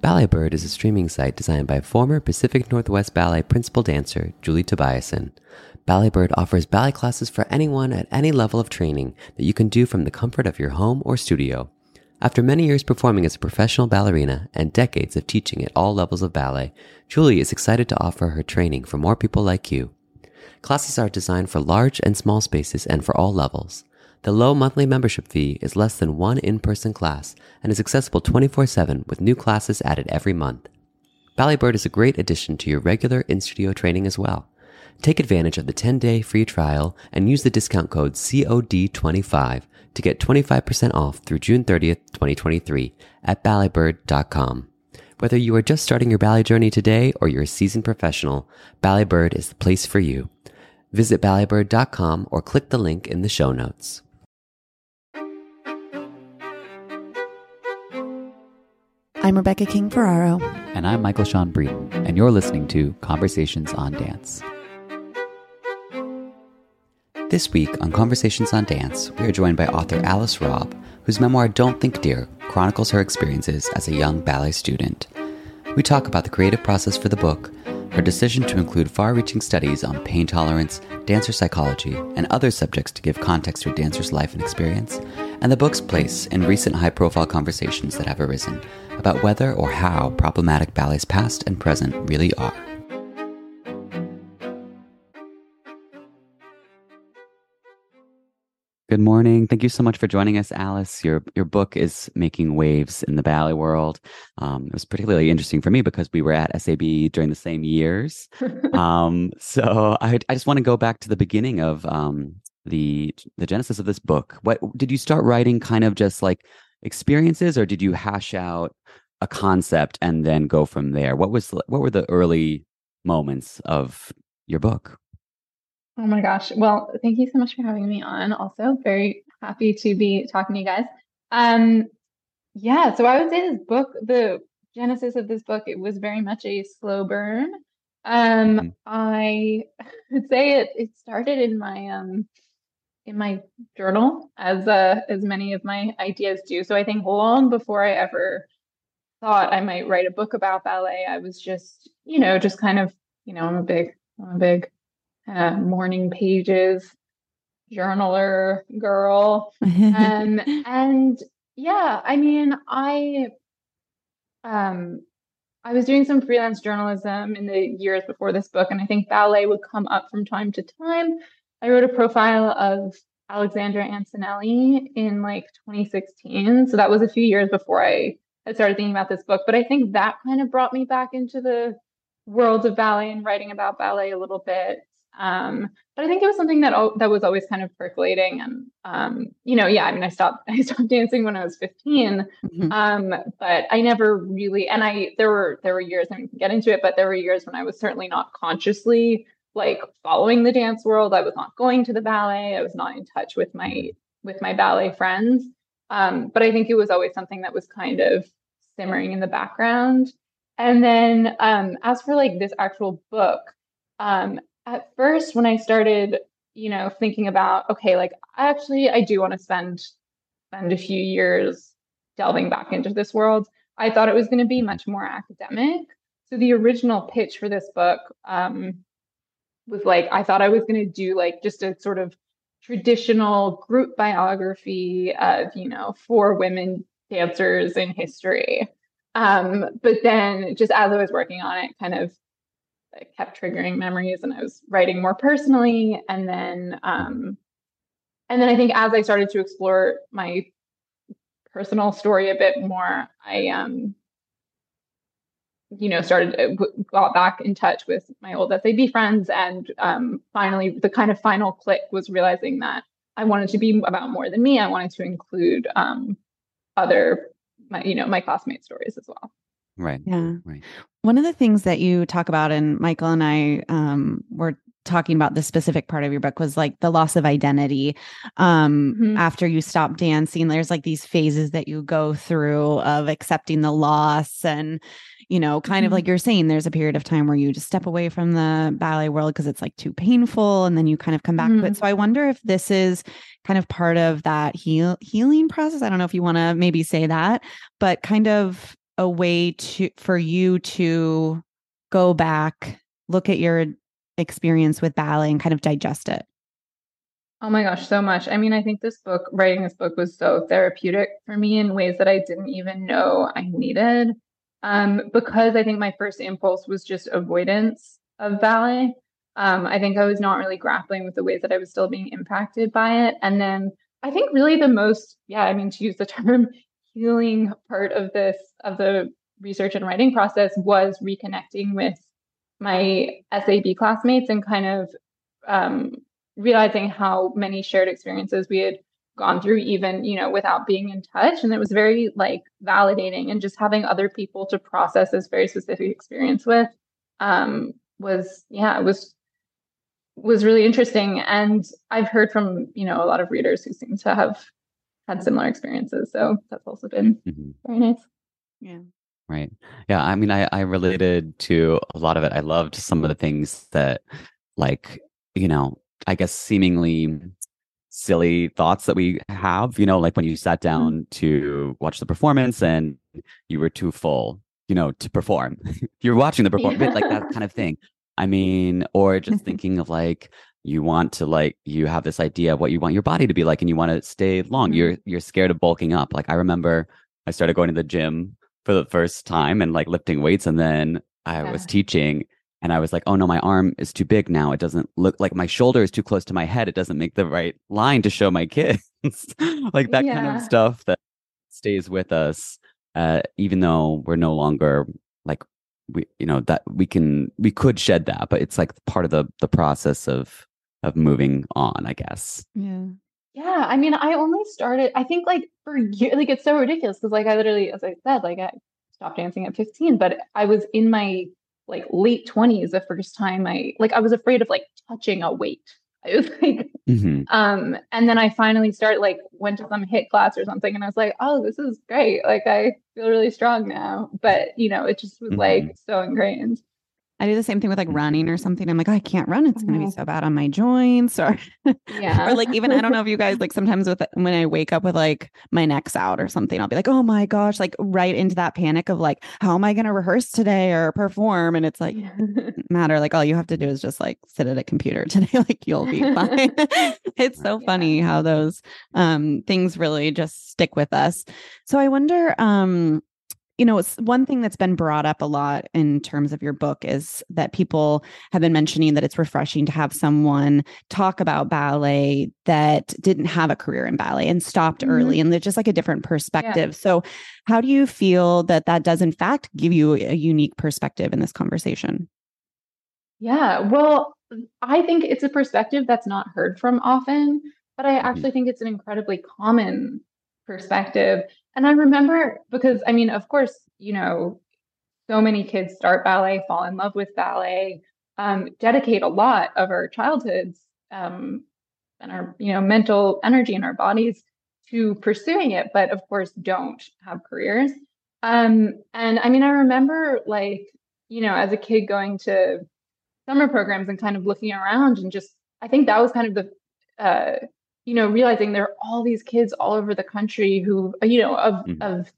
Ballet Bird is a streaming site designed by former Pacific Northwest Ballet principal dancer Julie Tobiason. Ballet Bird offers ballet classes for anyone at any level of training that you can do from the comfort of your home or studio. After many years performing as a professional ballerina and decades of teaching at all levels of ballet, Julie is excited to offer her training for more people like you. Classes are designed for large and small spaces and for all levels. The low monthly membership fee is less than one in-person class and is accessible 24-7 with new classes added every month. Ballet Bird is a great addition to your regular in-studio training as well. Take advantage of the 10-day free trial and use the discount code COD25 to get 25% off through June 30th, 2023 at balletbird.com. Whether you are just starting your ballet journey today or you're a seasoned professional, Ballet Bird is the place for you. Visit balletbird.com or click the link in the show notes. I'm Rebecca King Ferraro. And I'm Michael Sean Breeden, and you're listening to Conversations on Dance. This week on Conversations on Dance, we are joined by author Alice Robb, whose memoir Don't Think Dear chronicles her experiences as a young ballet student. We talk about the creative process for the book, her decision to include far reaching studies on pain tolerance, dancer psychology, and other subjects to give context to a dancer's life and experience, and the book's place in recent high profile conversations that have arisen about whether or how problematic ballet's past and present really are. Good morning. Thank you so much for joining us, Alice. Your your book is making waves in the ballet world. Um, it was particularly interesting for me because we were at SAB during the same years. um, so I, I just want to go back to the beginning of um, the the genesis of this book. What did you start writing? Kind of just like experiences, or did you hash out a concept and then go from there? What was what were the early moments of your book? Oh my gosh. Well, thank you so much for having me on. Also, very happy to be talking to you guys. Um, yeah, so I would say this book, the genesis of this book, it was very much a slow burn. Um, mm-hmm. I would say it it started in my um in my journal as uh as many of my ideas do. So I think long before I ever thought I might write a book about ballet, I was just, you know, just kind of, you know, I'm a big I'm a big uh, morning pages journaler girl. Um, and yeah i mean i um i was doing some freelance journalism in the years before this book and i think ballet would come up from time to time. I wrote a profile of alexandra ansanelli in like 2016 so that was a few years before i had started thinking about this book but i think that kind of brought me back into the world of ballet and writing about ballet a little bit um, but I think it was something that that was always kind of percolating, and um, you know, yeah. I mean, I stopped I stopped dancing when I was 15, mm-hmm. um, but I never really. And I there were there were years I mean, get into it, but there were years when I was certainly not consciously like following the dance world. I was not going to the ballet. I was not in touch with my with my ballet friends. Um, but I think it was always something that was kind of simmering in the background. And then um, as for like this actual book, um, at first when I started, you know, thinking about okay, like actually I do want to spend spend a few years delving back into this world. I thought it was going to be much more academic. So the original pitch for this book um, was like I thought I was going to do like just a sort of traditional group biography of you know four women dancers in history. Um, but then just as I was working on it, kind of it kept triggering memories and I was writing more personally. And then um, and then I think as I started to explore my personal story a bit more, I um you know started uh, got back in touch with my old SAB friends and um, finally the kind of final click was realizing that I wanted to be about more than me. I wanted to include um, other my you know my classmate stories as well. Right. Yeah. Right. One of the things that you talk about, and Michael and I um, were talking about this specific part of your book was like the loss of identity um Mhm. after you stop dancing there's like these phases that you go through of accepting the loss and you know kind of Mhm. like you're saying there's a period of time where you just step away from the ballet world because it's like too painful and then you kind of come back to Mhm. it so i wonder if this is kind of part of that heal healing process i don't know if you want to maybe say that but kind of a way to for you to go back look at your experience with ballet and kind of digest it Oh my gosh, so much. I mean, I think this book, writing this book was so therapeutic for me in ways that I didn't even know I needed. Um, because I think my first impulse was just avoidance of ballet. Um, I think I was not really grappling with the ways that I was still being impacted by it. And then I think really the most, yeah, I mean, to use the term healing part of this, of the research and writing process was reconnecting with my SAB classmates and kind of um, realizing how many shared experiences we had gone through even you know without being in touch. And it was very like validating and just having other people to process this very specific experience with um was yeah it was was really interesting. And i've heard from you know a lot of readers who seem to have had similar experiences so that's also been Mhm. very nice yeah Right. Yeah. I mean, I, I related to a lot of it. I loved some of the things that, like, you know, I guess seemingly silly thoughts that we have, you know, like when you sat down to watch the performance and you were too full, you know, to perform. You're watching the performance, like that kind of thing. I mean, or just thinking of like, you want to like you have this idea of what you want your body to be like and you want to stay long. Mhm. You're you're scared of bulking up. Like I remember I started going to the gym for the first time and like lifting weights and then I was teaching and I was like, "Oh no, my arm is too big now. It doesn't look like my shoulder is too close to my head. It doesn't make the right line to show my kids." like that kind of stuff that stays with us uh even though we're no longer like we you know that we can we could shed that, but it's like part of the the process of of moving on, I guess. yeah Yeah, I mean, I only started, I think like for years, like it's so ridiculous because like I literally, as I said, like I stopped dancing at 15, but I was in my like late 20s the first time I like I was afraid of like touching a weight. I was like, hmm um, and then I finally started like went to some HIIT class or something, and I was like, oh, this is great. Like I feel really strong now. But you know, it just was like so ingrained. I do the same thing with like running or something. I'm like, oh, I can't run. It's going to be Mhm. so bad on my joints. Or, Yeah. or like even I don't know if you guys like sometimes with when I wake up with like my neck's out or something, I'll be like, oh my gosh, like right into that panic of like, how am I going to rehearse today or perform? And it's like matter. Like all you have to do is just like sit at a computer today. like you'll be fine. it's so Yeah. funny how those um things really just stick with us. So I wonder, um, you know, it's one thing that's been brought up a lot in terms of your book is that people have been mentioning that it's refreshing to have someone talk about ballet that didn't have a career in ballet and stopped Mhm. early and they're just like a different perspective. So, how do you feel that that does in fact give you a unique perspective in this conversation? Yeah, well, I think it's a perspective that's not heard from often, but I actually think it's an incredibly common perspective. And I remember because, I mean, of course, you know, so many kids start ballet, fall in love with ballet, um, dedicate a lot of our childhoods um, and our, you know, mental energy in our bodies to pursuing it, but of course don't have careers. Um, and I mean, I remember like, you know, as a kid going to summer programs and kind of looking around and just, I think that was kind of the, uh, you know, realizing there are all these kids all over the country who, you know, of, mm-hmm. of,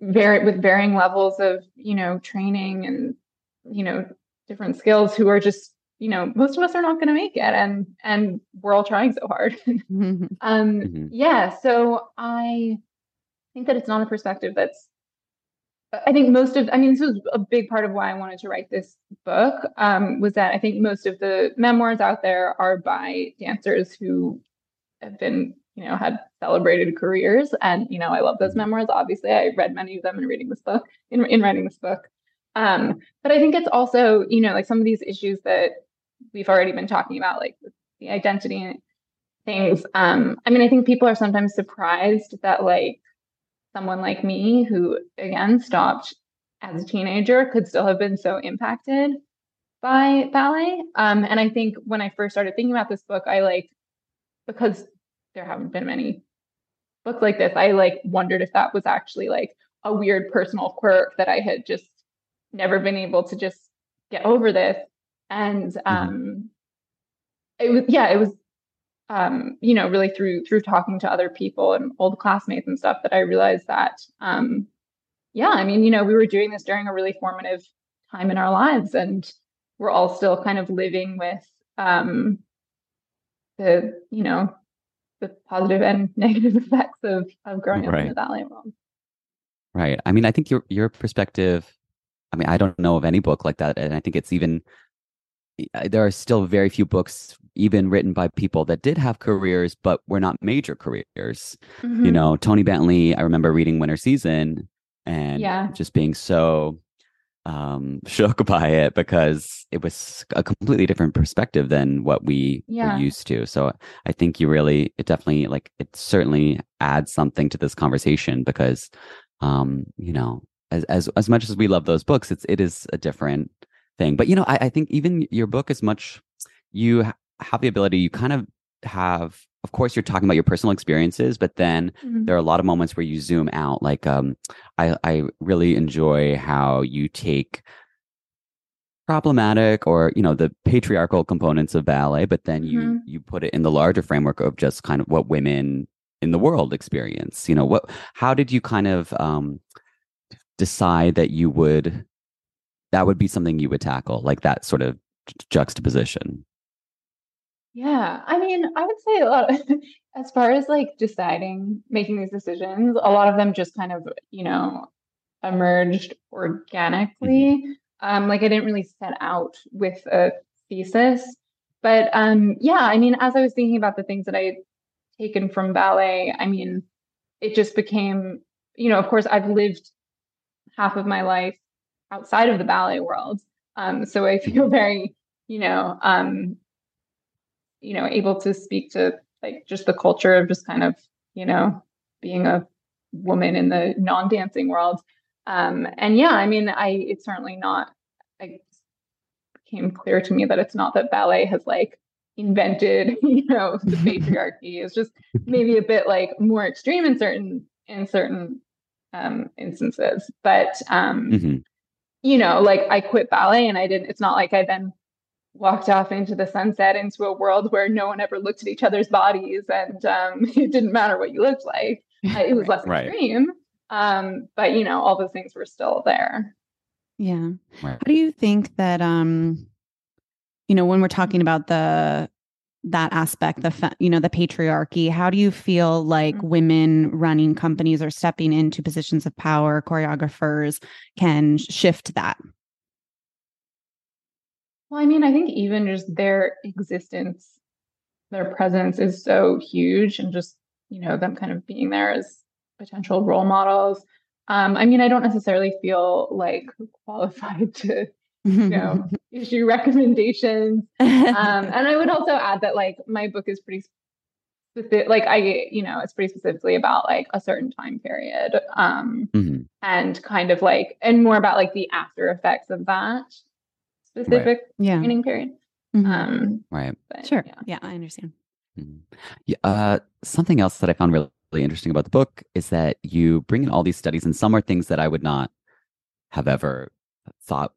very with varying levels of you know training and you know different skills who are just you know most of us are not going to make it and and we're all trying so hard mm-hmm. um mm-hmm. yeah so i think that it's not a perspective that's i think most of i mean this was a big part of why i wanted to write this book um was that i think most of the memoirs out there are by dancers who have been you know had celebrated careers and you know i love those mm-hmm. memoirs obviously i read many of them in reading this book in, in writing this book um, but I think it's also, you know, like some of these issues that we've already been talking about, like the identity things. Um, I mean, I think people are sometimes surprised that like someone like me, who again stopped as a teenager, could still have been so impacted by ballet. Um, and I think when I first started thinking about this book, I like because there haven't been many books like this, I like wondered if that was actually like a weird personal quirk that I had just never been able to just get over this. And mm-hmm. um, it was, yeah, it was, um, you know, really through through talking to other people and old classmates and stuff that I realized that, um, yeah, I mean, you know, we were doing this during a really formative time in our lives, and we're all still kind of living with um, the, you know, the positive and negative effects of of growing right. up in the ballet world. Right. I mean, I think your your perspective I mean, I don't know of any book like that. And I think it's even, there are still very few books even written by people that did have careers, but were not major careers. Mm-hmm. You know, Toni Bentley, I remember reading Winter Season and yeah. just being so um shook by it because it was a completely different perspective than what we yeah. were used to so i think you really it definitely like it certainly adds something to this conversation because um you know as as as much as we love those books, it's it is a different thing. But you know, I, I think even your book is much you have the ability. You kind of have, of course, you're talking about your personal experiences, but then mm-hmm. there are a lot of moments where you zoom out. Like, um, I I really enjoy how you take problematic or you know the patriarchal components of ballet but then you mm-hmm. you put it in the larger framework of just kind of what women in the world experience you know what how did you kind of um decide that you would that would be something you would tackle like that sort of juxtaposition yeah i mean i would say a lot of, as far as like deciding making these decisions a lot of them just kind of you know emerged organically mm-hmm. um like i didn't really set out with a thesis but um yeah i mean as i was thinking about the things that i had taken from ballet i mean it just became you know of course i've lived half of my life outside of the ballet world. Um, so I feel very, you know, um, you know, able to speak to like just the culture of just kind of, you know, being a woman in the non-dancing world. Um, and yeah, I mean, I it's certainly not. It became clear to me that it's not that ballet has like invented, you know, the patriarchy. It's just maybe a bit like more extreme in certain in certain um, instances. But um, mm-hmm. You know, like I quit ballet and I didn't. It's not like I then walked off into the sunset into a world where no one ever looked at each other's bodies and um, it didn't matter what you looked like. it was less right. extreme, um, but you know, all those things were still there. Yeah. Right. How do you think that um, you know, when we're talking about the that aspect the you know the patriarchy. How do you feel like mm-hmm. women running companies or stepping into positions of power choreographers can shift that? Well i mean i think even just their existence their presence is so huge and just you know them kind of being there as potential role models. Um, i mean i don't necessarily feel like qualified to you know issue recommendations um, and i would also add that like my book is pretty specific like i you know it's pretty specifically about like a certain time period um mm-hmm. and kind of like and more about like the after effects of that specific right. yeah. training period mm-hmm. um right but, sure yeah. yeah i understand Mm. Yeah, uh, something else that I found really, really interesting about the book is that you bring in all these studies, and some are things that I would not have ever thought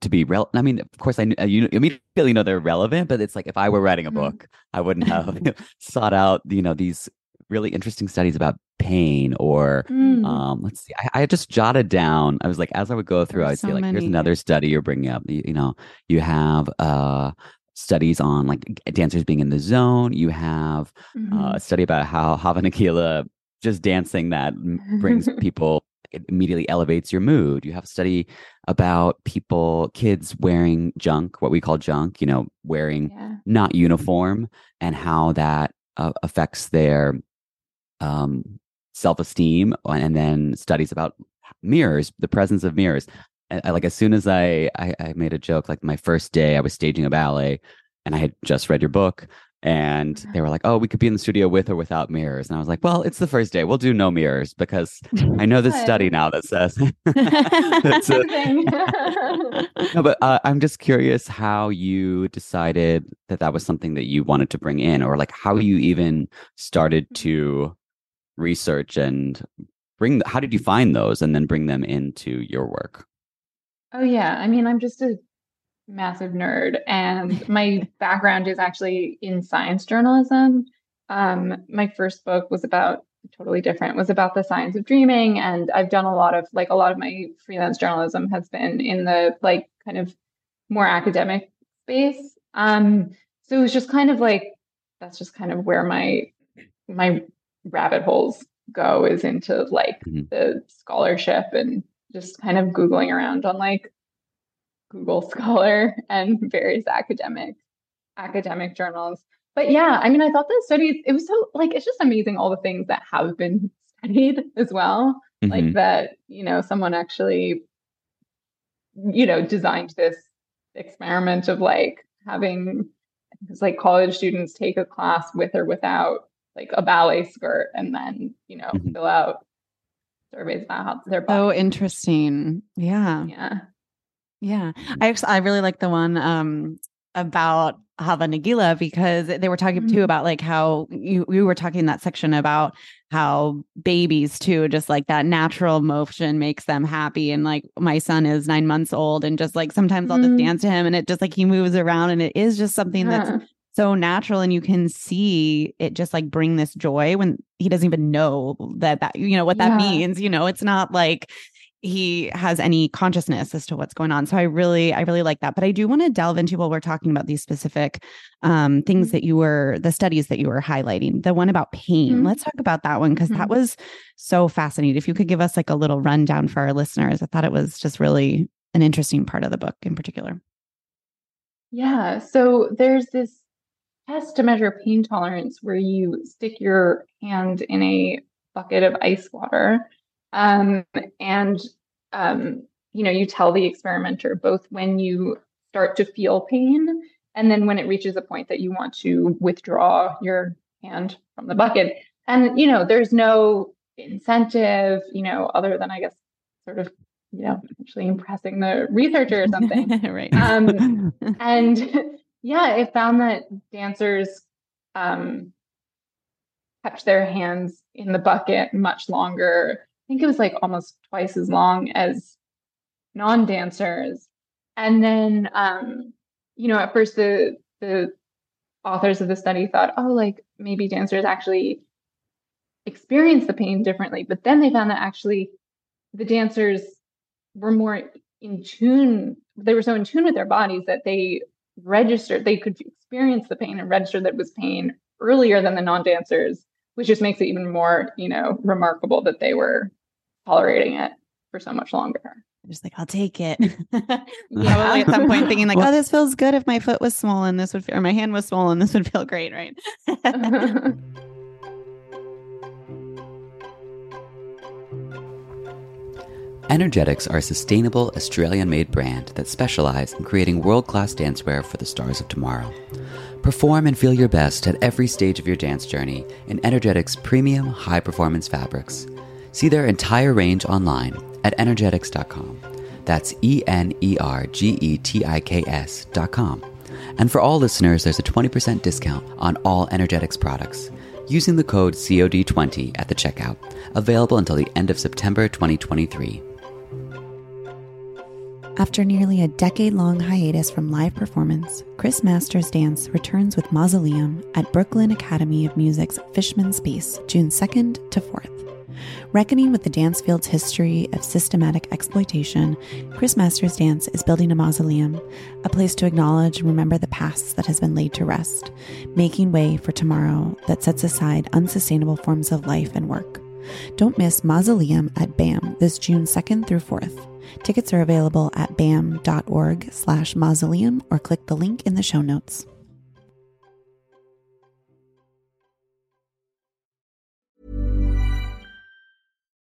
to be relevant. I mean, of course, I knew, you immediately know they're relevant, but it's like if I were writing a Mhm. book, I wouldn't have sought out, you know, these really interesting studies about pain or Mm. um let's see I, I just jotted down i was like as i would go through i would There's see so like here's another study you're bringing up you, you know you have uh studies on like dancers being in the zone you have uh, Mhm. a study about how Hava Nagila just dancing that brings people it immediately elevates your mood you have a study about people kids wearing junk what we call junk you know wearing yeah. not uniform and how that uh, affects their um, self-esteem and then studies about mirrors the presence of mirrors I, I- like as soon as I, I i made a joke like my first day i was staging a ballet and i had just read your book and they were like oh we could be in the studio with or without mirrors. And i was like well it's the first day. We'll do no mirrors because i know this study now that says no, but uh, I'm just curious how you decided that that was something that you wanted to bring in, or like how you even started to research and bring. How did you find those and then bring them into your work? Oh yeah, I mean, I'm just a massive nerd, and my background is actually in science journalism. Um, my first book was about totally different, was about the science of dreaming, and I've done a lot of like a lot of my freelance journalism has been in the like kind of more academic space. Um, so it was just kind of like that's just kind of where my my rabbit holes go is into like Mhm. the scholarship and just kind of googling around on like Google Scholar and various academic academic journals. But yeah, I mean, I thought the studies it was so like it's just amazing all the things that have been studied as well. Like Mhm. that, you know, someone actually, you know, designed this experiment of like having it's like college students take a class with or without like a ballet skirt and then, you know, Mhm. fill out surveys about how their So Oh, interesting. Yeah. Yeah. Yeah. I actually I really like the one um about Hava Nagila because they were talking too Mhm. about like how you you were talking in that section about how babies too just like that natural motion makes them happy and like my son is 9 months old and just like sometimes I'll just Mhm. dance to him and it just like he moves around and it is just something that's so natural and you can see it just like bring this joy when he doesn't even know that that you know what that Yeah. means you know it's not like he has any consciousness as to what's going on. So i really i really like that. But i do want to delve into while we're talking about these specific um things Mhm. that you were the studies that you were highlighting. The one about pain. Mhm. let's talk about that one because that Mhm. was so fascinating. If you could give us like a little rundown for our listeners i thought it was just really an interesting part of the book in particular. Yeah, so there's this test to measure pain tolerance where you stick your hand in a bucket of ice water, um, and um, you know you tell the experimenter both when you start to feel pain and then when it reaches a point that you want to withdraw your hand from the bucket. And you know there's no incentive, you know, other than I guess sort of you know actually impressing the researcher or something. right Um, and yeah, it found that dancers um, kept their hands in the bucket much longer. Think it was like almost twice as long as non-dancers. And then, um, you know, at first the the authors of the study thought, oh, like maybe dancers actually experience the pain differently. But then they found that actually the dancers were more in tune. They were so in tune with their bodies that they registered, they could experience the pain and register that it was pain earlier than the non-dancers, which just makes it even more, you know, remarkable that they were tolerating it for so much longer. just like I'll take it. Probably at some point thinking like, oh, this feels good. If my foot was swollen, this would feel, or my hand was swollen, this would feel great, right? Energetiks are a sustainable Australian made brand that specialize in creating world class dancewear for the stars of tomorrow. Perform and feel your best at every stage of your dance journey in Energetiks premium high performance fabrics. See their entire range online at energetiks.com. That's E N E R G E T I K S.com. And for all listeners, there's a 20% discount on all Energetiks products using the code COD20 at the checkout, available until the end of September 2023. After nearly a decade long hiatus from live performance, Chris Masters Dance returns with Mausoleum at Brooklyn Academy of Music's Fishman Space, June 2nd to 4th. Reckoning with the dance field's history of systematic exploitation, Chris Masters Dance is building a mausoleum, a place to acknowledge and remember the past that has been laid to rest, making way for tomorrow that sets aside unsustainable forms of life and work. Don't miss Mausoleum at BAM this June 2nd through 4th. Tickets are available at bam.org slash mausoleum or click the link in the show notes.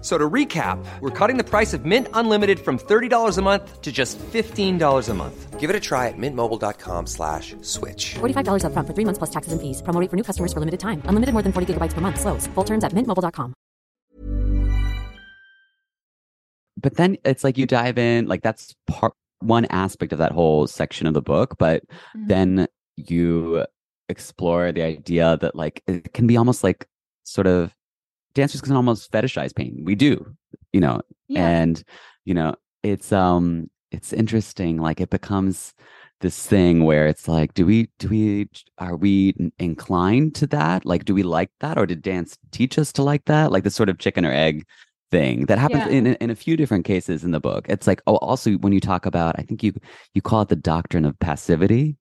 So to recap, we're cutting the price of Mint Unlimited from $30 a month to just $15 a month. Give it a try at mintmobile.com slash switch. $45 upfront for three months plus taxes and fees. Promo rate for new customers for limited time. Unlimited more than 40 gigabytes per month. Slows. Full terms at mintmobile.com. But then it's like you dive in, like that's part one aspect of that whole section of the book. But Mhm. then you explore the idea that like it can be almost like sort of dancers can almost fetishize pain. We do, you know, Yeah. and you know it's um it's interesting like it becomes this thing where it's like do we do we are we inclined to that like do we like that or did dance teach us to like that like this sort of chicken or egg thing that happens Yeah. in in a few different cases in the book it's like oh also when you talk about i think you you call it the doctrine of passivity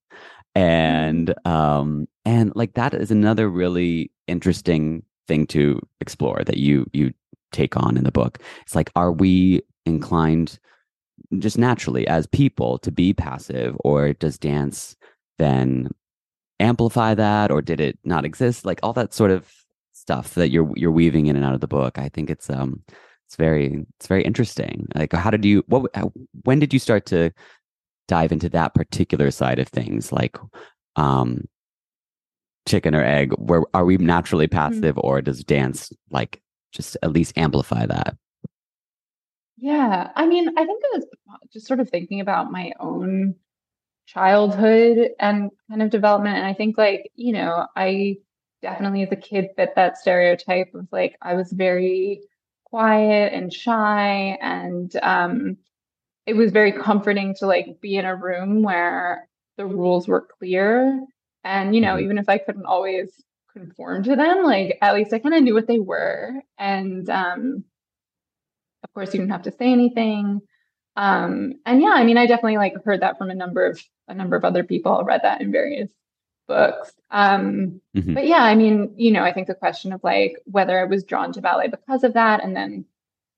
and um and like that is another really interesting thing to explore that you you take on in the book. It's like are we inclined just naturally as people to be passive or does dance then amplify that or did it not exist? Like all that sort of stuff that you're you're weaving in and out of the book i think it's um it's very it's very interesting. Like how did you what when did you start to dive into that particular side of things? Like um chicken or egg where are we naturally passive or does dance like just at least amplify that Yeah, I mean, I think it was just sort of thinking about my own childhood and kind of development. And I think, like, you know, I definitely as a kid fit that stereotype of like I was very quiet and shy, and um, it was very comforting to like be in a room where the rules were clear. And, you know, Mhm. even if I couldn't always conform to them, like at least I kind of knew what they were. And um, of course, you didn't have to say anything. Um, and yeah, I mean, I definitely like heard that from a number of a number of other people. read that in various books. Um, Mhm. but yeah, I mean, you know, I think the question of like whether I was drawn to ballet because of that, and then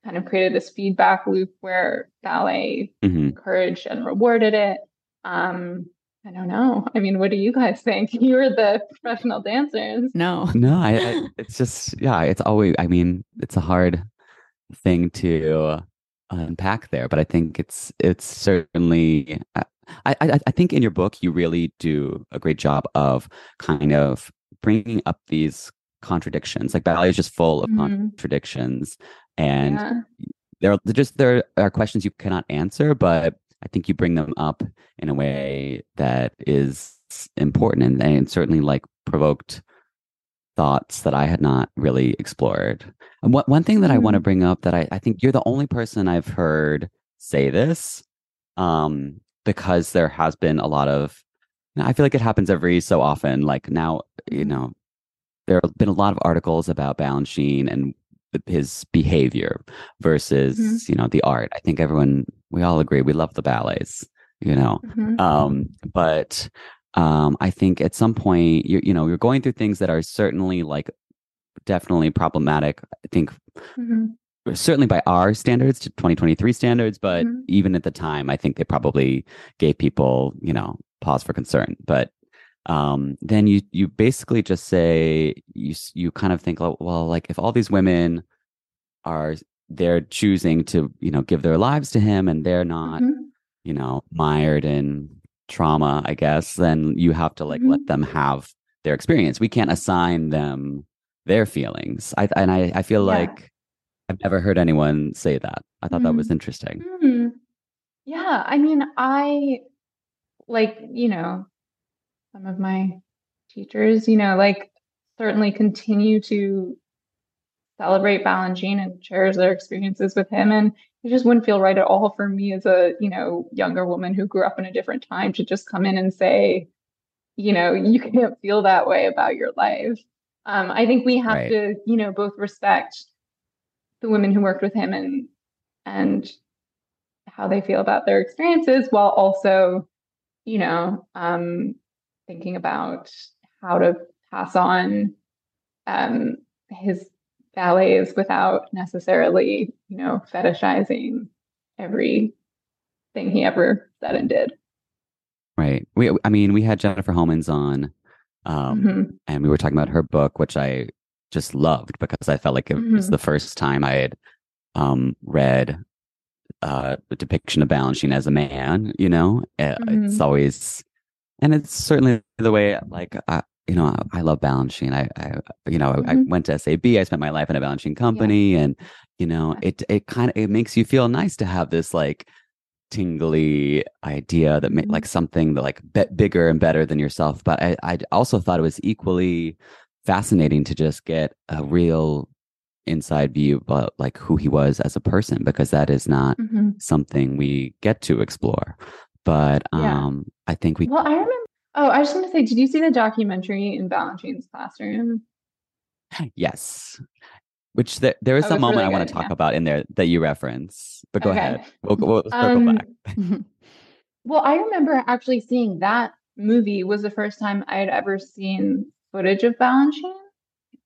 kind of created this feedback loop where ballet Mhm. encouraged and rewarded it. Um, I don't know. I mean, what do you guys think? You're the professional dancers. No. no I, I it's just yeah it's always i mean it's a hard thing to unpack there but i think it's it's certainly I, I i think in your book you really do a great job of kind of bringing up these contradictions like ballet is just full of Mhm. contradictions and Yeah. there are just there are questions you cannot answer but i think you bring them up in a way that is important and, and certainly like provoked thoughts that i had not really explored and one, one thing that i want to Mhm. bring up that I, I think you're the only person i've heard say this um because there has been a lot of i feel like it happens every so often like now you know there have been a lot of articles about Balanchine and his behavior versus you know the art. I think everyone we all agree we love the ballets, you know. Mhm. Um, but um, I think at some point you you know you're going through things that are certainly like definitely problematic. I think Mhm. certainly by our standards to 2023 standards but Mhm. even at the time i think they probably gave people you know pause for concern but um then you you basically just say you you kind of think well like if all these women are they're choosing to you know give their lives to him and they're not Mhm. you know mired in trauma i guess then you have to like let them have their experience we can't assign them their feelings i and i i feel Yeah. like i've never heard anyone say that i thought that Mhm. was interesting Hmm. Yeah, I mean, I like, you know, some of my teachers, you know, like certainly continue to celebrate Balanchine and cherish their experiences with him. And it just wouldn't feel right at all for me as a, you know, younger woman who grew up in a different time to just come in and say, you know, you can't feel that way about your life. Um, I think we have Right. to, you know, both respect the women who worked with him and and how they feel about their experiences while also, you know, um, thinking about how to pass on um, his ballets without necessarily, you know, fetishizing everything he ever said and did. right we i mean we had jennifer Homans on um Mhm. and we were talking about her book which i just loved because i felt like it was Mhm. the first time i had um read uh the depiction of balanchine as a man you know Uh, it's Mhm. always and it's certainly the way like I, you know I, I love Balanchine. I, I you know I, I Mhm. went to SAB. I spent my life in a Balanchine company, and you know it it kind of it makes you feel nice to have this like tingly idea that Mhm. like something that like bigger and better than yourself. But I I also thought it was equally fascinating to just get a real inside view about like who he was as a person because that is not Mhm. something we get to explore. But Yeah. um I think we Well, I remember. Oh, I was going to say, did you see the documentary in Balanchine's classroom? Yes. Which there, there is That a moment really I want to talk yeah. about in there that you reference. But go Okay. ahead. We'll, we'll circle Um, back. Well, I remember actually seeing that movie was the first time I had ever seen footage of Balanchine.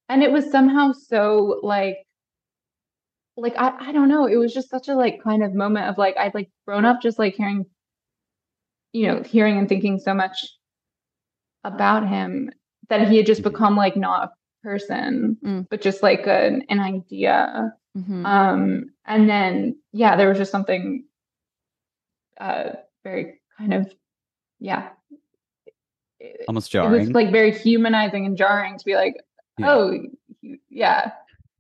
And it was somehow so like like I, I don't know, it was just such a like kind of moment of like I'd like grown up just like hearing you know, hearing and thinking so much about him that he had just Mhm. become like not a person, Mm. but just like an an idea. Mhm. Um, and then yeah, there was just something uh very kind of yeah. It, Almost it was jarring. like very humanizing and jarring to be like, Yeah. oh yeah.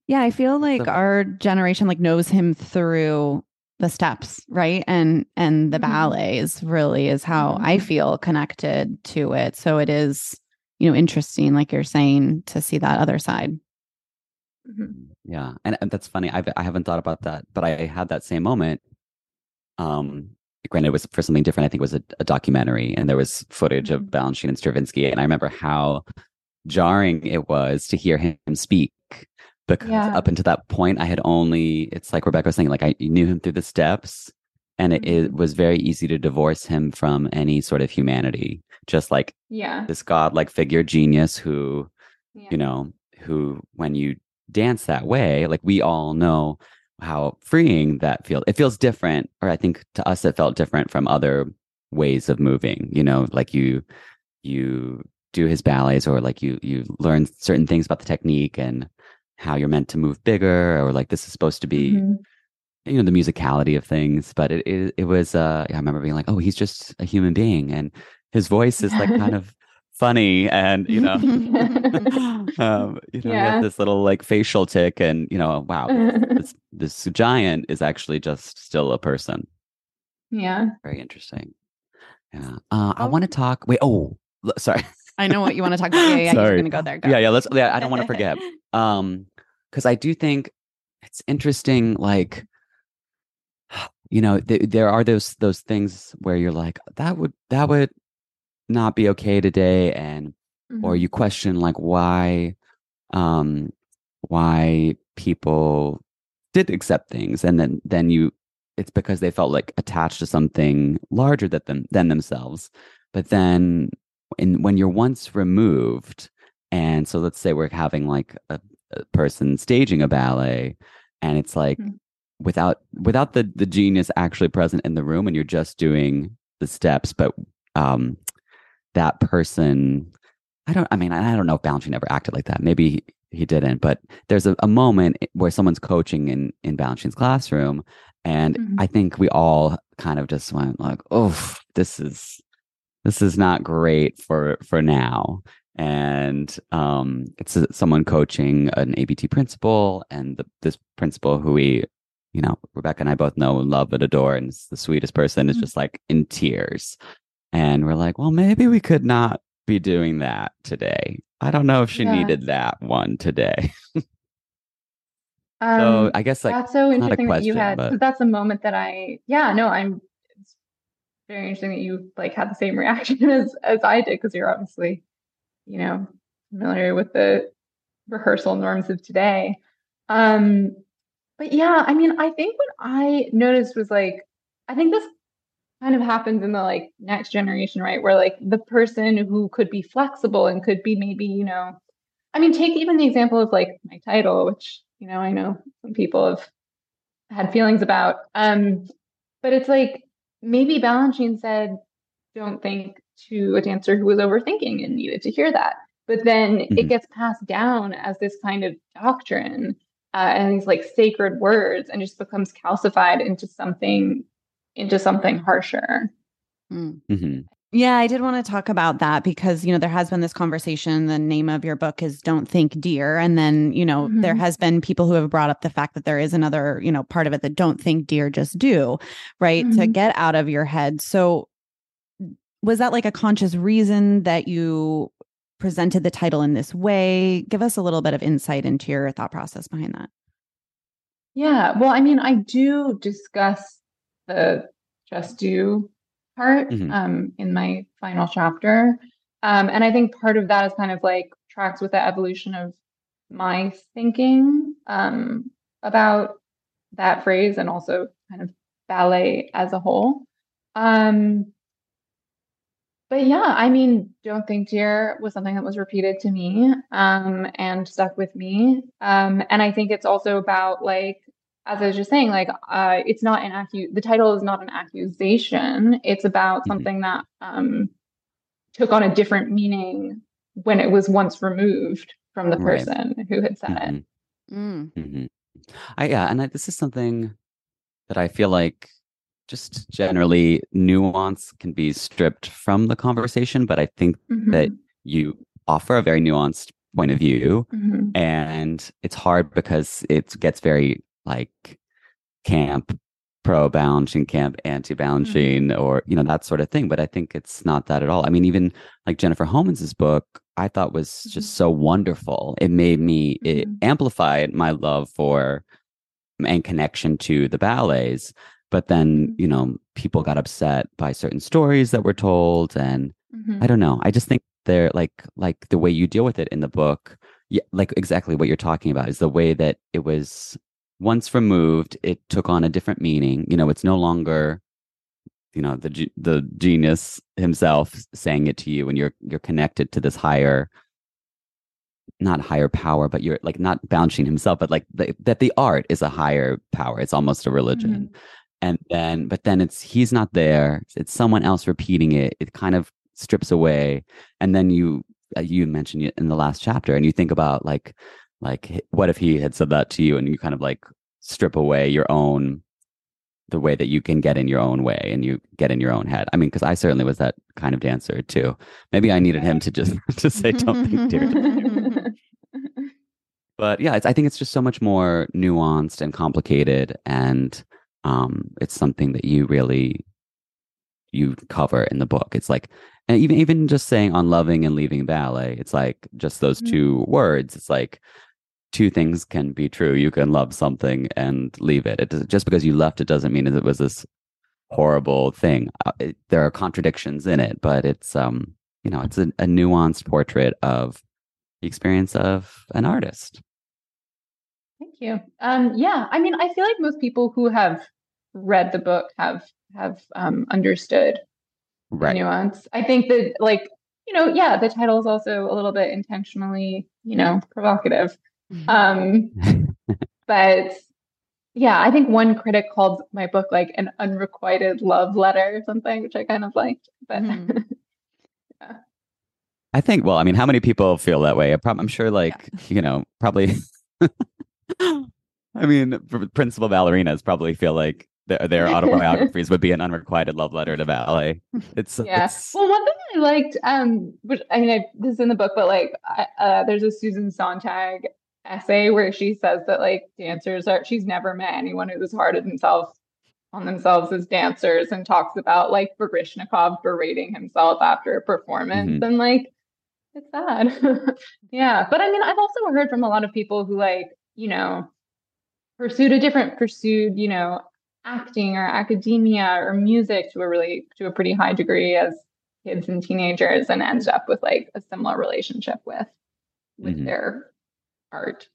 Yeah, I feel like So- our generation like knows him through the steps, right? And and the Mhm. ballets really is how I Mhm. feel connected to it. So it is, you know, interesting like you're saying to see that other side. Mhm. Yeah. And, and that's funny. I've, I haven't thought about that, but I had that same moment. Um, granted, it was for something different. I think it was a, a documentary and there was footage of Mhm. Balanchine and Stravinsky. And I remember how jarring it was to hear him speak because Yeah. up until that point, I had only, it's like Rebecca was saying, like I knew him through the steps and it, it Mhm. was very easy to divorce him from any sort of humanity. Just like Yeah. this godlike figure genius who Yeah. you know, who when you dance that way, like we all know how freeing that feels. It feels different, or I think to us it felt different from other ways of moving. You know, like you you do his ballets, or like you you learn certain things about the technique and how you're meant to move bigger, or like this is supposed to be Mhm. you know the musicality of things. But it it, it was uh, I remember being like, oh, he's just a human being, and his voice is like kind of funny, and you know. um, you know, Yeah. this little like facial tick, and you know, wow, this this giant is actually just still a person. yeah. Very interesting. Yeah. Uh, I want to talk. Wait. Oh, sorry. I know what you want to talk about. Yeah, yeah, Sorry. gonna go there. Go. Yeah, yeah. Let's. Yeah, I don't want to forget. Um, because I do think it's interesting. Like, you know, th- there are those those things where you're like, that would that would not be okay today, and or Mhm. you question like why um why people did accept things and then then you it's because they felt like attached to something larger than them than themselves but then in when you're once removed and so let's say we're having like a, a person staging a ballet and it's like Mhm. without without the the genius actually present in the room and you're just doing the steps but um that person i don't i mean i don't know if balanchine ever acted like that maybe he, he didn't but there's a, a moment where someone's coaching in in balanchine's classroom and Mhm. i think we all kind of just went like oh this is this is not great for for now and um it's uh, someone coaching an abt principal and the, this principal who we you know rebecca and i both know and love and adore and is the sweetest person is Mhm. just like in tears and we're like well maybe we could not be doing that today i don't know if she Yeah. needed that one today Um, so i guess like that's so it's not a interesting that you had but- that's a moment that I yeah no I'm very interesting that you like had the same reaction as as I did because you're obviously you know familiar with the rehearsal norms of today um but yeah I mean I think what I noticed was like I think this kind of happens in the like next generation right where like the person who could be flexible and could be maybe you know I mean take even the example of like my title which you know I know some people have had feelings about. Um, but it's like maybe Balanchine said, don't think to a dancer who was overthinking and needed to hear that. But then it Mhm. gets passed down as this kind of doctrine uh, and these like sacred words and just becomes calcified into something into something harsher. Mhm. Yeah, I did want to talk about that because, you know, there has been this conversation. The name of your book is Don't Think Dear. And then, you know, there Mhm. has been people who have brought up the fact that there is another, you know, part of it that don't think dear, just do, right? To Mhm. get out of your head. So, was that like a conscious reason that you presented the title in this way? Give us a little bit of insight into your thought process behind that. Yeah, well, I mean, I do discuss the just do part Mhm. um, in my final chapter. Um, and I think part of that is kind of like tracks with the evolution of my thinking um, about that phrase and also kind of ballet as a whole. Um, but yeah, I mean, don't think dear was something that was repeated to me um, and stuck with me. Um, and I think it's also about like, as I was just saying, like, uh, it's not an accu. The title is not an accusation. It's about Mhm. something that um, took on a different meaning when it was once removed from the Right. person who had said it. Mhm. hmm I yeah, and I, this is something that I feel like just generally nuance can be stripped from the conversation, but I think that Mhm. you offer a very nuanced point of view, Mhm. and it's hard because it gets very like camp pro Balanchine camp anti Balanchine or you know that sort of thing but i think it's not that at all i mean even like jennifer homans' book i thought was just so wonderful it made me it Mhm. amplified my love for and connection to the ballets but then Mhm. you know people got upset by certain stories that were told and. I don't know. I just think they're like like the way you deal with it in the book, yeah, like exactly what you're talking about is the way that it was once removed, it took on a different meaning. You know, it's no longer you know the the genius himself saying it to you and you're you're connected to this higher not higher power but you're like not Balanchine himself but like the, that the art is a higher power. It's almost a religion. And then but then it's he's not there. It's someone else repeating it. It kind of strips away. And then you uh, you mentioned it in the last chapter and you think about like like what if he had said that to you and you kind of like strip away your own the way that you can get in your own way and you get in your own head? I mean because i certainly was that kind of dancer too. Maybe i needed him to just to say don't think dear but yeah it's, i think it's just so much more nuanced and complicated and um it's something that you really you cover in the book. It's like and even even just saying on loving and leaving ballet it's like just those Mhm. two words it's like two things can be true you can love something and leave it it does, just because you left it doesn't mean it was this horrible thing uh, it, there are contradictions in it but it's um you know it's a, a nuanced portrait of the experience of an artist Thank you. Um, yeah, I mean, I feel like most people who have read the book have have um, understood the right nuance. I think that, like, you know, yeah, the title is also a little bit intentionally, you know, provocative. Um, but yeah, I think one critic called my book like an unrequited love letter or something, which I kind of liked. But Mm-hmm. yeah. I think, well, I mean, how many people feel that way? I prob- I'm sure, like, you know, probably. I mean, principal ballerinas probably feel like their, their autobiographies would be an unrequited love letter to ballet. It's, Yeah. it's Well, one thing I liked, um, which I mean, I, this is in the book, but like, I, uh, there's a Susan Sontag essay where she says that like dancers are, she's never met anyone who was hard on themselves on themselves as dancers and talks about like Baryshnikov berating himself after a performance Mhm. and like it's sad. yeah. But I mean, I've also heard from a lot of people who like, you know, pursued a different pursued, you know, acting or academia or music to a really to a pretty high degree as kids and teenagers and ended up with like a similar relationship with with Mhm. their art.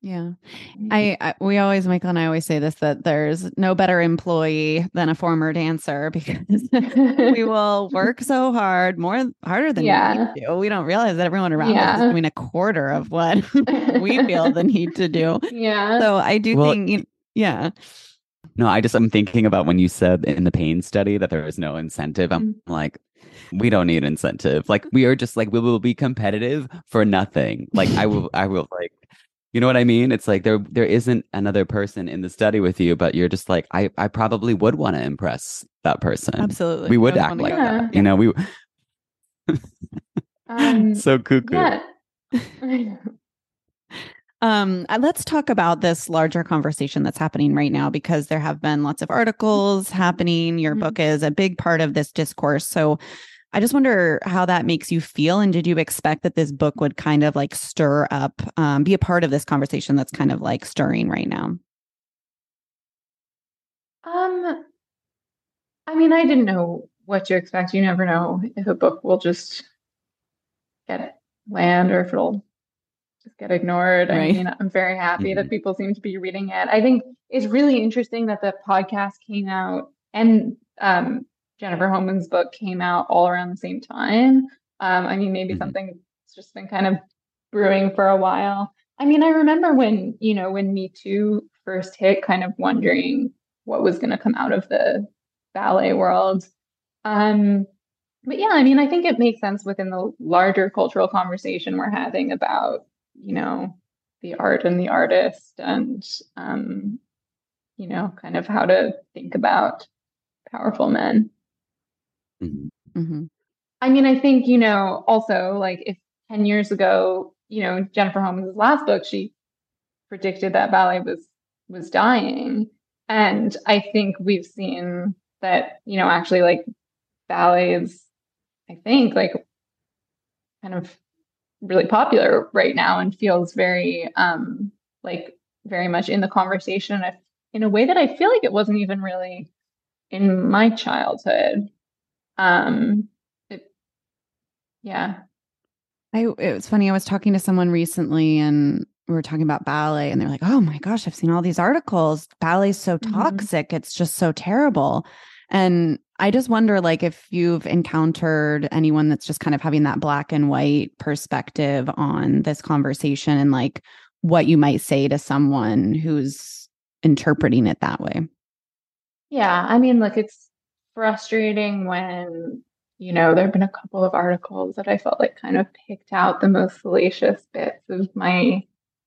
Yeah. Mm-hmm. I, I we always Michael and I always say this that there's no better employee than a former dancer because we will work so hard, more harder than Yeah. we do. We don't realize that everyone around us Yeah. is doing a quarter of what we feel the need to do. yeah. So I do Well- think you yeah. no, I just, I'm thinking about when you said in the pain study that there is no incentive. I'm mm. like, we don't need incentive. Like, we are just like, we will be competitive for nothing. Like, I will, I will, like, you know what I mean? It's like there, there isn't another person in the study with you, but you're just like, I, I probably would want to impress that person. Absolutely. We would I act like Yeah. that. You know, we, um, so cuckoo. yeah. Um, uh, let's talk about this larger conversation that's happening right now because there have been lots of articles happening. Your Mhm. book is a big part of this discourse. So I just wonder how that makes you feel. And did you expect that this book would kind of like stir up, um, be a part of this conversation that's kind of like stirring right now? Um, I mean, I didn't know what to expect. You never know if a book will just get land or if it'll just get ignored. I mean, I'm very happy that Mhm. people seem to be reading it. I think it's really interesting that the podcast came out and um, Jennifer Homans' book came out all around the same time. Um, I mean, maybe Mhm. something that's just been kind of brewing for a while. I mean, I remember when, you know, when Me Too first hit, kind of wondering what was going to come out of the ballet world. Um, but yeah, I mean, I think it makes sense within the larger cultural conversation we're having about, you know, the art and the artist and, um, you know, kind of how to think about powerful men. Mhm. Mm-hmm. I mean, I think, you know, also like if 10 years ago, you know, Jennifer Homans' last book, she predicted that ballet was was dying. And I think we've seen that, you know, actually like ballet is, I think, like kind of really popular right now and feels very um like very much in the conversation in a way that I feel like it wasn't even really in my childhood. Um it, yeah. I it was funny. I was talking to someone recently and we were talking about ballet and they're like, "Oh my gosh, I've seen all these articles. Ballet's so Mhm. toxic. It's just so terrible." And I just wonder like if you've encountered anyone that's just kind of having that black and white perspective on this conversation and like what you might say to someone who's interpreting it that way. Yeah, I mean, look, it's frustrating when, you know, there have been a couple of articles that I felt like kind of picked out the most salacious bits of my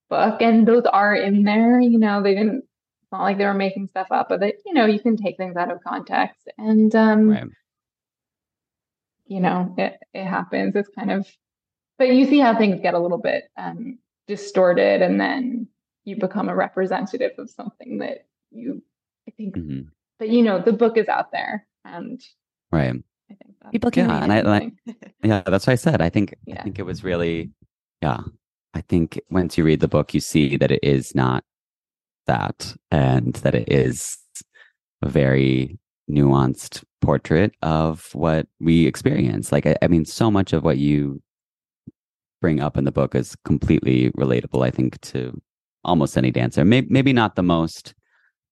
book, and those are in there. You know, they didn't, it's not like they were making stuff up, but they, you know, you can take things out of context, and um, Right. you know, it it happens. It's kind of, but you see how things get a little bit um distorted, and then you become a representative of something that you, I think Mhm. but you know the book is out there and Right. i think People can Yeah, and I, and I- something. yeah, that's what I said. I think yeah. I think it was really, yeah. I think once you read the book, you see that it is not that, and that it is a very nuanced portrait of what we experience. Like, I, I mean, so much of what you bring up in the book is completely relatable. I think to almost any dancer. Maybe maybe not the most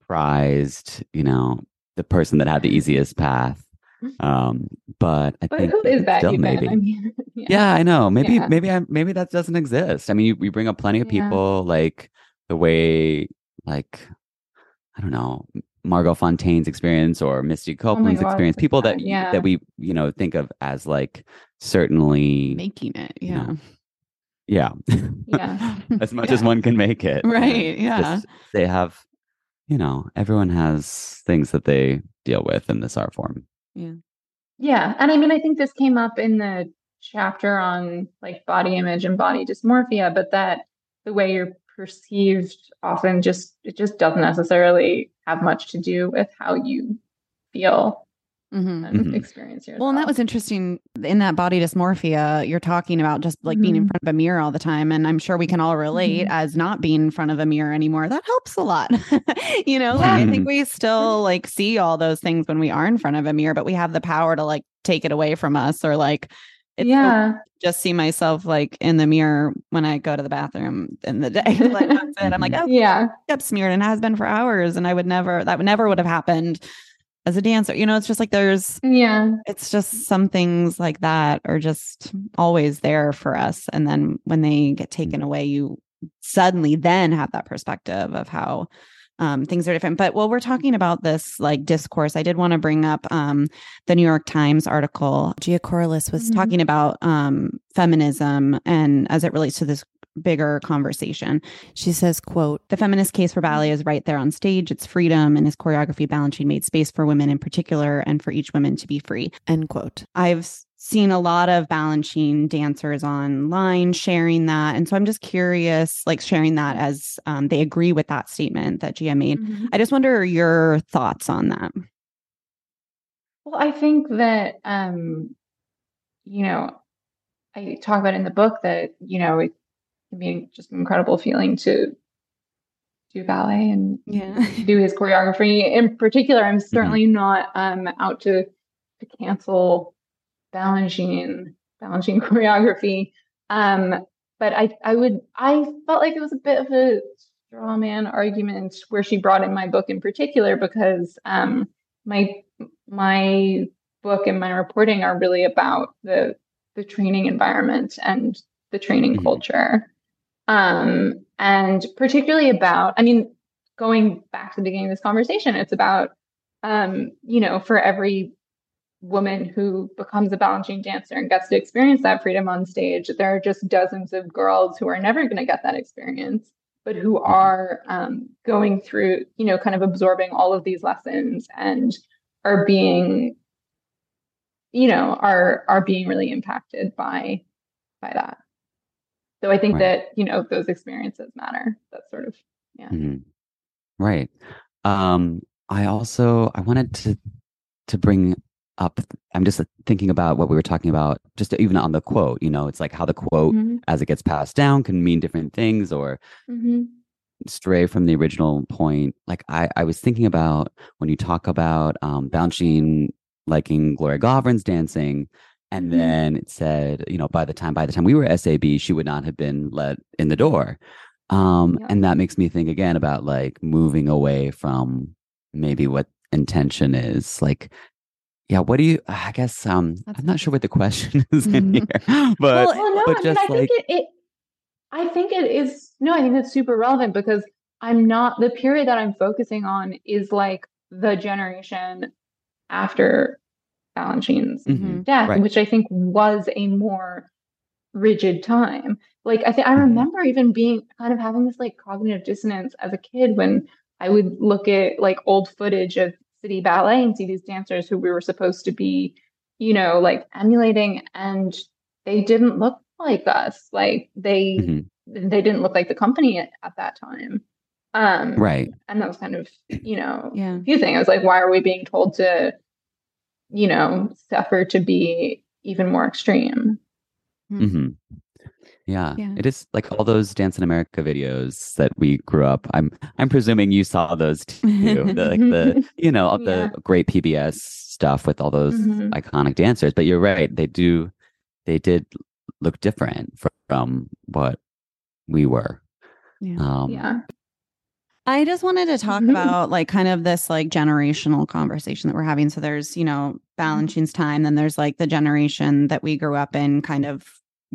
prized, you know, the person that had the easiest path. Um, but I but think who is that still maybe. i mean yeah, Yeah, I know. Maybe Yeah. maybe I maybe that doesn't exist. I mean, you, we bring up plenty of people like the way like I don't know, Margot Fonteyn's experience or Misty Copeland's God, experience, people that yeah. that we you know think of as like certainly Making it. you Yeah. know, yeah, Yeah. as much Yeah. as one can make it. Right, yeah. just- they have, you know, everyone has things that they deal with in this art form. Yeah. Yeah. And I mean, I think this came up in the chapter on like body image and body dysmorphia, but that the way you're perceived often just, it just doesn't necessarily have much to do with how you feel Mhm. and Mhm. experience yourself. Well, and that was interesting in that body dysmorphia. You're talking about just like being in Mhm. front of a mirror all the time. And I'm sure we can all relate Mhm. as not being in front of a mirror anymore. That helps a lot. you know, like, I think we still like see all those things when we are in front of a mirror, but we have the power to like take it away from us or like, it's so yeah. just see myself like in the mirror when I go to the bathroom in the day. like that's it. I'm like, oh, Yeah. up smeared and has been for hours. And I would never, that would never would have happened as a dancer. You know, it's just like there's, Yeah. it's just some things like that are just always there for us. And then when they get taken away, you suddenly then have that perspective of how um, things are different. But while we're talking about this like discourse, I did want to bring up um, the New York Times article. Gia Kourlas was Mhm. talking about um, feminism and as it relates to this bigger conversation. She says, quote, the feminist case for ballet is right there on stage. It's freedom and his choreography Balanchine made space for women in particular and for each woman to be free. End quote. I've seen a lot of Balanchine dancers online sharing that. And so I'm just curious, like sharing that as um, they agree with that statement that Gia made. Mhm. I just wonder your thoughts on that. Well, I think that um, you know, I talk about in the book that, you know, it can be just an incredible feeling to do ballet and Yeah. do his choreography. In particular, I'm certainly not um out to to cancel Balanchine, Balanchine choreography. Um, but I I would I felt like it was a bit of a straw man argument where she brought in my book in particular because um my my book and my reporting are really about the the training environment and the training Mhm. culture um and particularly about i mean going back to the beginning of this conversation it's about um you know for every woman who becomes a Balanchine dancer and gets to experience that freedom on stage there are just dozens of girls who are never going to get that experience but who are um, going through you know kind of absorbing all of these lessons and are being you know are are being really impacted by by that so i think Right. that you know those experiences matter that's sort of yeah Mhm. Right. Um, I also I wanted to to bring up. I'm just thinking about what we were talking about, just even on the quote. You know, it's like how the quote, Mhm. as it gets passed down, can mean different things or Mhm. stray from the original point. Like I, I was thinking about when you talk about um, Balanchine liking Gloria Govrin's dancing, and Mhm. then it said, you know, by the time by the time we were SAB, she would not have been let in the door. Um, Yeah. and that makes me think again about like moving away from maybe what intention is. Like, yeah, what do you? I guess um, That's I'm not sure what the question is in Mhm. here, but well, no, but I mean, just I like think it, it, I think it is, no, I think it's super relevant because I'm not, the period that I'm focusing on is like the generation after Balanchine's Mhm. death, Right. which I think was a more rigid time. Like, I think I Mhm. remember even being kind of having this like cognitive dissonance as a kid when I would look at like old footage of City Ballet and see these dancers who we were supposed to be, you know, like emulating, and they didn't look like us. Like they Mhm. they didn't look like the company at, at that time. Um, right. and that was kind of, you know, Yeah. confusing. I was like, why are we being told to, you know, suffer to be even more extreme? hmm Yeah. Yeah. it is like all those Dance in America videos that we grew up. I'm I'm presuming you saw those too. the, like the you know all Yeah. the great PBS stuff with all those Mhm. iconic dancers. But you're right, they do they did look different from what we were. Yeah. Um, yeah. I just wanted to talk Mhm. about like kind of this like generational conversation that we're having. So there's, you know, Balanchine's time, then there's like the generation that we grew up in kind of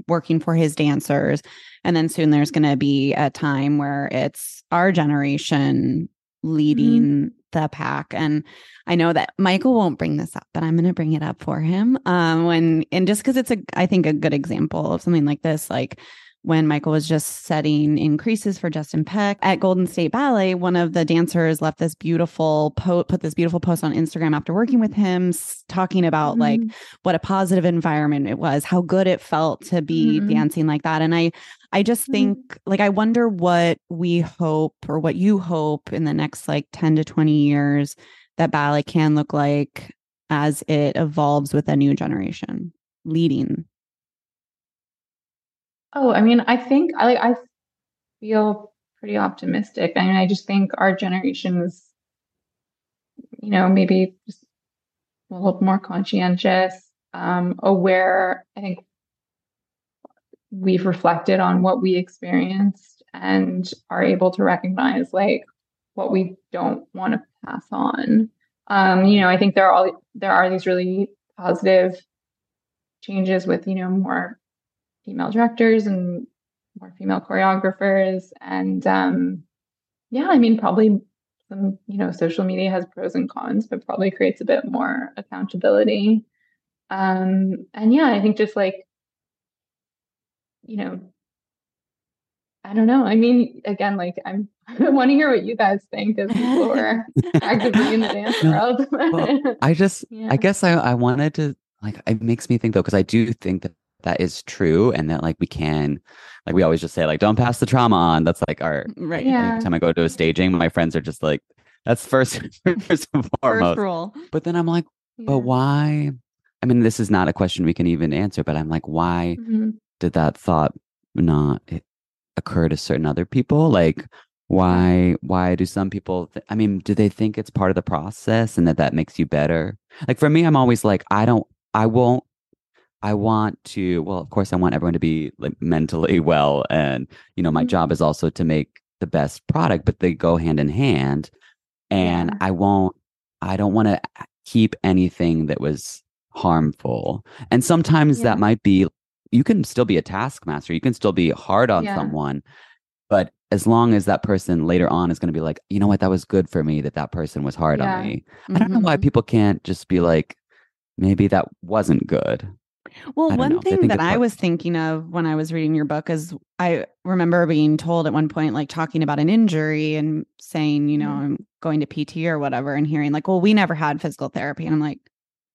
working for his dancers. And then soon there's going to be a time where it's our generation leading Mm-hmm. the pack and i know that michael won't bring this up but i'm going to bring it up for him um when and just because it's a i think a good example of something like this like when Michael was just setting In Creases for Justin Peck at Golden State Ballet, one of the dancers left this beautiful po- put this beautiful post on Instagram after working with him, talking about like Mhm. what a positive environment it was, how good it felt to be Mhm. dancing like that. And I I just Mhm. think like I wonder what we hope or what you hope in the next like 10 to 20 years that ballet can look like as it evolves with a new generation leading. Oh, I mean, I think I I feel pretty optimistic. I mean, I just think our generation is, you know, maybe just a little more conscientious, um, aware. I think we've reflected on what we experienced and are able to recognize like what we don't want to pass on. Um, you know, I think there are all there are these really positive changes with, you know, more female directors and more female choreographers. And um, yeah, I mean, probably some, you know, social media has pros and cons, but probably creates a bit more accountability. Um, and yeah, I think just like, you know, I don't know. I mean, again, like I'm I want to hear what you guys think as people who are actively in the dance No, world. Well, I just, Yeah. I guess I, I wanted to like, it makes me think though, because I do think that that is true and that like we can, like we always just say like, don't pass the trauma on. That's like our, Right. Yeah. every time I go to a staging, my friends are just like, that's first, first and First foremost. rule. But then I'm like, but why? I mean, this is not a question we can even answer, but I'm like, why Mhm. did that thought not occur to certain other people? Like, why? Why do some people? Th- I mean, do they think it's part of the process and that that makes you better? Like for me, I'm always like, I don't, I won't. I want to. Well, of course, I want everyone to be like mentally well, and you know, my Mhm. job is also to make the best product, but they go hand in hand. And Yeah. I won't. I don't want to keep anything that was harmful. And sometimes Yeah. that might be you can still be a taskmaster. You can still be hard on Yeah. someone. But as long as that person later on is going to be like, you know what, that was good for me that that person was hard on me. I don't know why Mhm. people can't just be like, maybe that wasn't good. Well, one know. Thing that I was thinking of when I was reading your book is I remember being told at one point, like talking about an injury and saying, you know, Mhm. I'm going to PT or whatever, and hearing like, well, we never had physical therapy. And I'm like,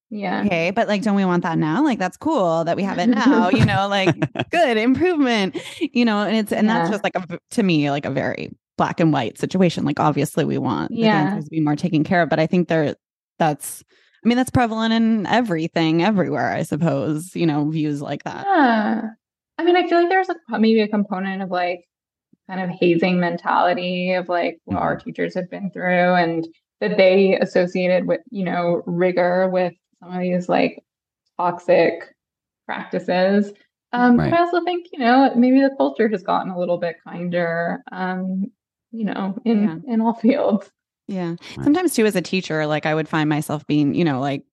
Yeah. okay, but like, don't we want that now? Like, that's cool that we have it now, you know, like good improvement, you know, and it's, and that's just like a, to me, like a very black and white situation. Like, obviously, we want the Yeah. dancers to be more taken care of, but I think there, that's, I mean, that's prevalent in everything, everywhere, I suppose, you know, views like that. Yeah. I mean, I feel like there's a maybe a component of like kind of hazing mentality of like what our teachers have been through and that they associated with, you know, rigor with some of these like toxic practices. Um, Right. but I also think, you know, maybe the culture has gotten a little bit kinder, um, you know, in in all fields. Yeah. Right. Sometimes too as a teacher, like I would find myself being, you know, like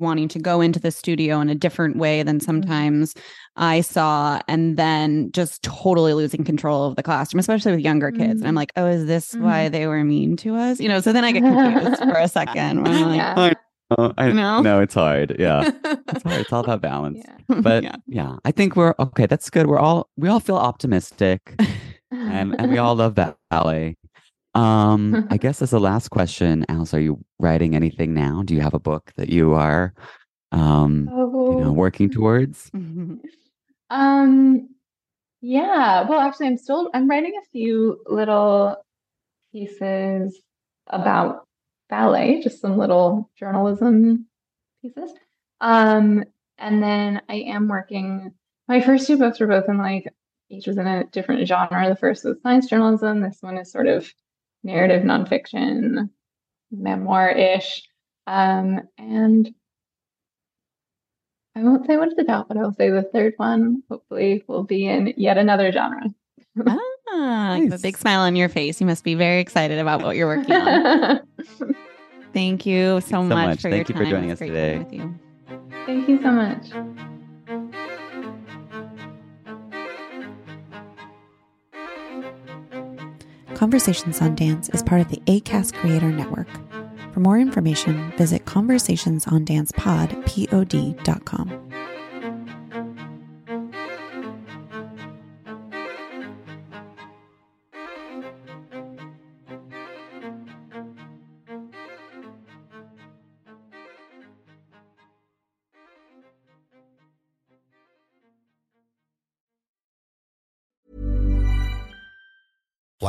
wanting to go into the studio in a different way than mm-hmm. sometimes I saw and then just totally losing control of the classroom, especially with younger kids. And I'm Mhm. like, oh, is this why mm-hmm. they were mean to us? You know, so then I get confused for a second. Where I'm like, Yeah. Oh, I No? no, it's hard. Yeah, it's hard. It's all about balance. Yeah. But Yeah. yeah. I think we're okay. That's good. We're all we all feel optimistic, and and we all love that ballet. Um, I guess as a last question, Alice, are you writing anything now? Do you have a book that you are, um, you know, Oh. working towards? Um, yeah. Well, actually, I'm still I'm writing a few little pieces about ballet, just some little journalism pieces. Um, and then I am working. My first two books were both in like each was in a different genre. The first was science journalism. This one is sort of narrative nonfiction, memoir-ish. Um, and I won't say what it's about, but I'll say the third one hopefully will be in yet another genre. ah, you have a big smile on your face. You must be very excited about what you're working on. Thank you so, so much, much. for Thank your you for joining us today. you. Thank you so much. Conversations on Dance is part of the ACAST Creator Network. For more information, visit conversationsondancepod.com.